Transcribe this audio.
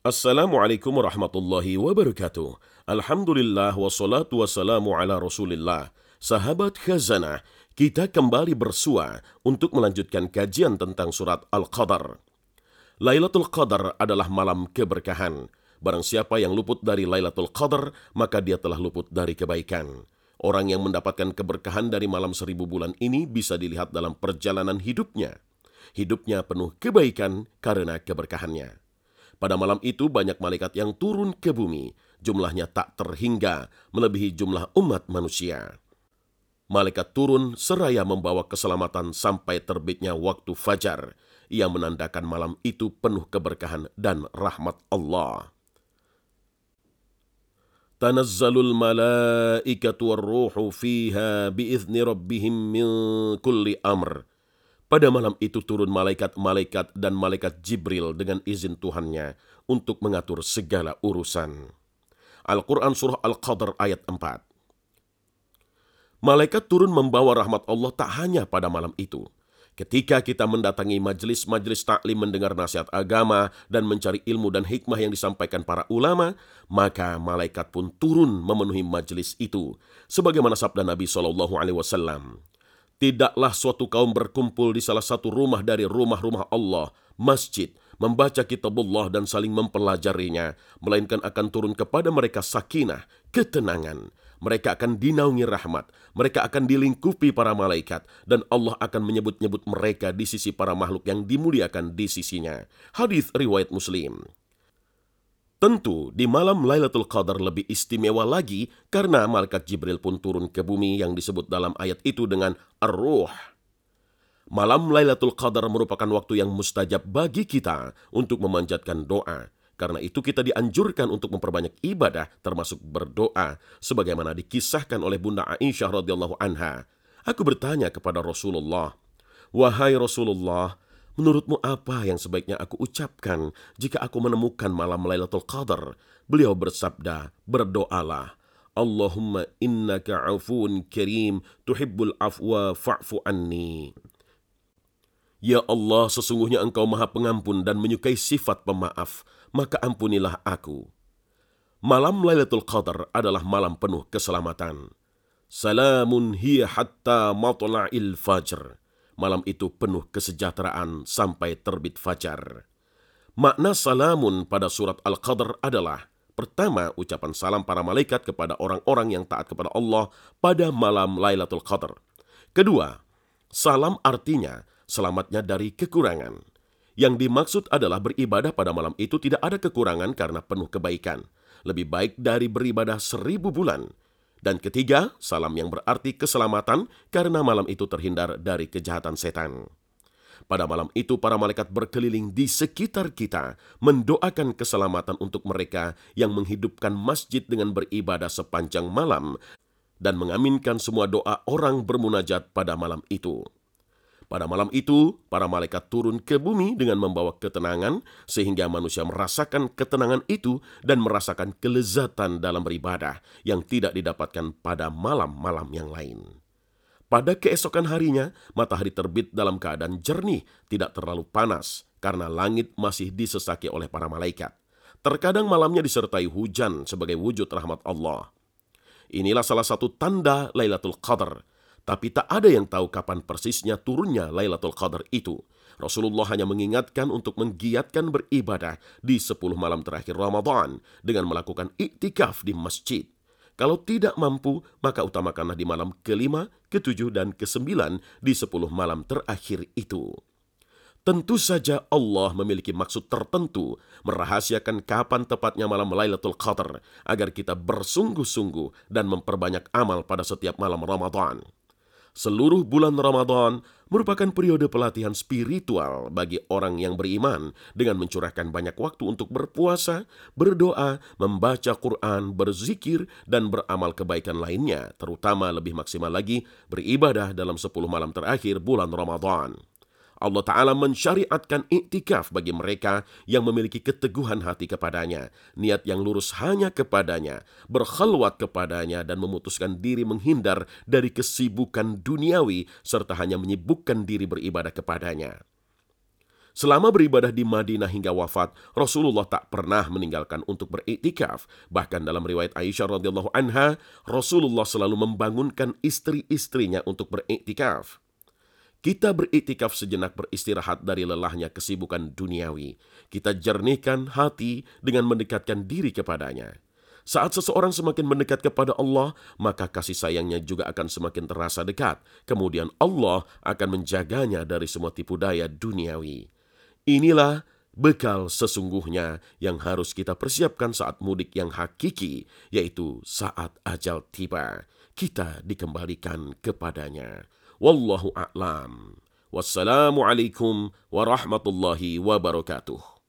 Assalamualaikum warahmatullahi wabarakatuh. Alhamdulillah wassalatu wassalamu ala rasulillah. Sahabat khazanah, kita kembali bersua untuk melanjutkan kajian tentang surat Al-Qadar. Lailatul Qadar adalah malam keberkahan. Barang siapa yang luput dari Lailatul Qadar, maka dia telah luput dari kebaikan. Orang yang mendapatkan keberkahan dari malam seribu bulan ini bisa dilihat dalam perjalanan hidupnya. Hidupnya penuh kebaikan karena keberkahannya. Pada malam itu banyak malaikat yang turun ke bumi. Jumlahnya tak terhingga, melebihi jumlah umat manusia. Malaikat turun seraya membawa keselamatan sampai terbitnya waktu fajar. Ia menandakan malam itu penuh keberkahan dan rahmat Allah. Tanazzalul malaikatu warruhu fiha biizni rabbihim min kulli amr. Pada malam itu turun malaikat-malaikat dan malaikat Jibril dengan izin Tuhannya untuk mengatur segala urusan. Al-Quran Surah Al-Qadr ayat 4 Malaikat turun membawa rahmat Allah tak hanya pada malam itu. Ketika kita mendatangi majelis-majelis taklim mendengar nasihat agama dan mencari ilmu dan hikmah yang disampaikan para ulama, maka malaikat pun turun memenuhi majelis itu. Sebagaimana sabda Nabi Wasallam, Tidaklah suatu kaum berkumpul di salah satu rumah dari rumah-rumah Allah, masjid, membaca kitabullah dan saling mempelajarinya, melainkan akan turun kepada mereka sakinah, ketenangan. Mereka akan dinaungi rahmat, mereka akan dilingkupi para malaikat, dan Allah akan menyebut-nyebut mereka di sisi para makhluk yang dimuliakan di sisinya. Hadis riwayat Muslim. Tentu, di malam Lailatul Qadar lebih istimewa lagi karena malaikat Jibril pun turun ke bumi yang disebut dalam ayat itu dengan Ar-Ruh. Malam Lailatul Qadar merupakan waktu yang mustajab bagi kita untuk memanjatkan doa. Karena itu kita dianjurkan untuk memperbanyak ibadah termasuk berdoa sebagaimana dikisahkan oleh Bunda Aisyah radhiyallahu anha. Aku bertanya kepada Rasulullah, "Wahai Rasulullah, Menurutmu apa yang sebaiknya aku ucapkan jika aku menemukan malam Lailatul Qadar? Beliau bersabda, berdoalah. Allahumma innaka afun karim tuhibbul afwa fa'fu anni. Ya Allah, sesungguhnya engkau maha pengampun dan menyukai sifat pemaaf, maka ampunilah aku. Malam Lailatul Qadar adalah malam penuh keselamatan. Salamun hiya hatta matla'il fajr. Malam itu penuh kesejahteraan sampai terbit fajar. Makna salamun pada surat Al-Qadr adalah Pertama, ucapan salam para malaikat kepada orang-orang yang taat kepada Allah pada malam Lailatul Qadar. Kedua, salam artinya selamatnya dari kekurangan. Yang dimaksud adalah beribadah pada malam itu tidak ada kekurangan karena penuh kebaikan. Lebih baik dari beribadah seribu bulan. Dan ketiga, salam yang berarti keselamatan karena malam itu terhindar dari kejahatan setan. Pada malam itu para malaikat berkeliling di sekitar kita mendoakan keselamatan untuk mereka yang menghidupkan masjid dengan beribadah sepanjang malam dan mengaminkan semua doa orang bermunajat pada malam itu. Pada malam itu, para malaikat turun ke bumi dengan membawa ketenangan, sehingga manusia merasakan ketenangan itu dan merasakan kelezatan dalam beribadah yang tidak didapatkan pada malam-malam yang lain. Pada keesokan harinya, matahari terbit dalam keadaan jernih, tidak terlalu panas, karena langit masih disesaki oleh para malaikat. Terkadang malamnya disertai hujan sebagai wujud rahmat Allah. Inilah salah satu tanda Lailatul Qadar, tapi tak ada yang tahu kapan persisnya turunnya Lailatul Qadar itu. Rasulullah hanya mengingatkan untuk menggiatkan beribadah di 10 malam terakhir Ramadan dengan melakukan iktikaf di masjid. Kalau tidak mampu, maka utamakanlah di malam kelima, ketujuh, dan kesembilan di sepuluh malam terakhir itu. Tentu saja Allah memiliki maksud tertentu merahasiakan kapan tepatnya malam Lailatul Qadar agar kita bersungguh-sungguh dan memperbanyak amal pada setiap malam Ramadan. Seluruh bulan Ramadan merupakan periode pelatihan spiritual bagi orang yang beriman dengan mencurahkan banyak waktu untuk berpuasa, berdoa, membaca Quran, berzikir, dan beramal kebaikan lainnya, terutama lebih maksimal lagi beribadah dalam 10 malam terakhir bulan Ramadan. Allah Ta'ala mensyariatkan iktikaf bagi mereka yang memiliki keteguhan hati kepadanya, niat yang lurus hanya kepadanya, berkhalwat kepadanya dan memutuskan diri menghindar dari kesibukan duniawi serta hanya menyibukkan diri beribadah kepadanya. Selama beribadah di Madinah hingga wafat, Rasulullah tak pernah meninggalkan untuk beriktikaf. Bahkan dalam riwayat Aisyah radhiyallahu anha, Rasulullah selalu membangunkan istri-istrinya untuk beriktikaf. Kita beriktikaf sejenak beristirahat dari lelahnya kesibukan duniawi. Kita jernihkan hati dengan mendekatkan diri kepadanya. Saat seseorang semakin mendekat kepada Allah, maka kasih sayangnya juga akan semakin terasa dekat. Kemudian Allah akan menjaganya dari semua tipu daya duniawi. Inilah bekal sesungguhnya yang harus kita persiapkan saat mudik yang hakiki, yaitu saat ajal tiba. Kita dikembalikan kepadanya. Wallahu a'lam. Wassalamualaikum warahmatullahi wabarakatuh.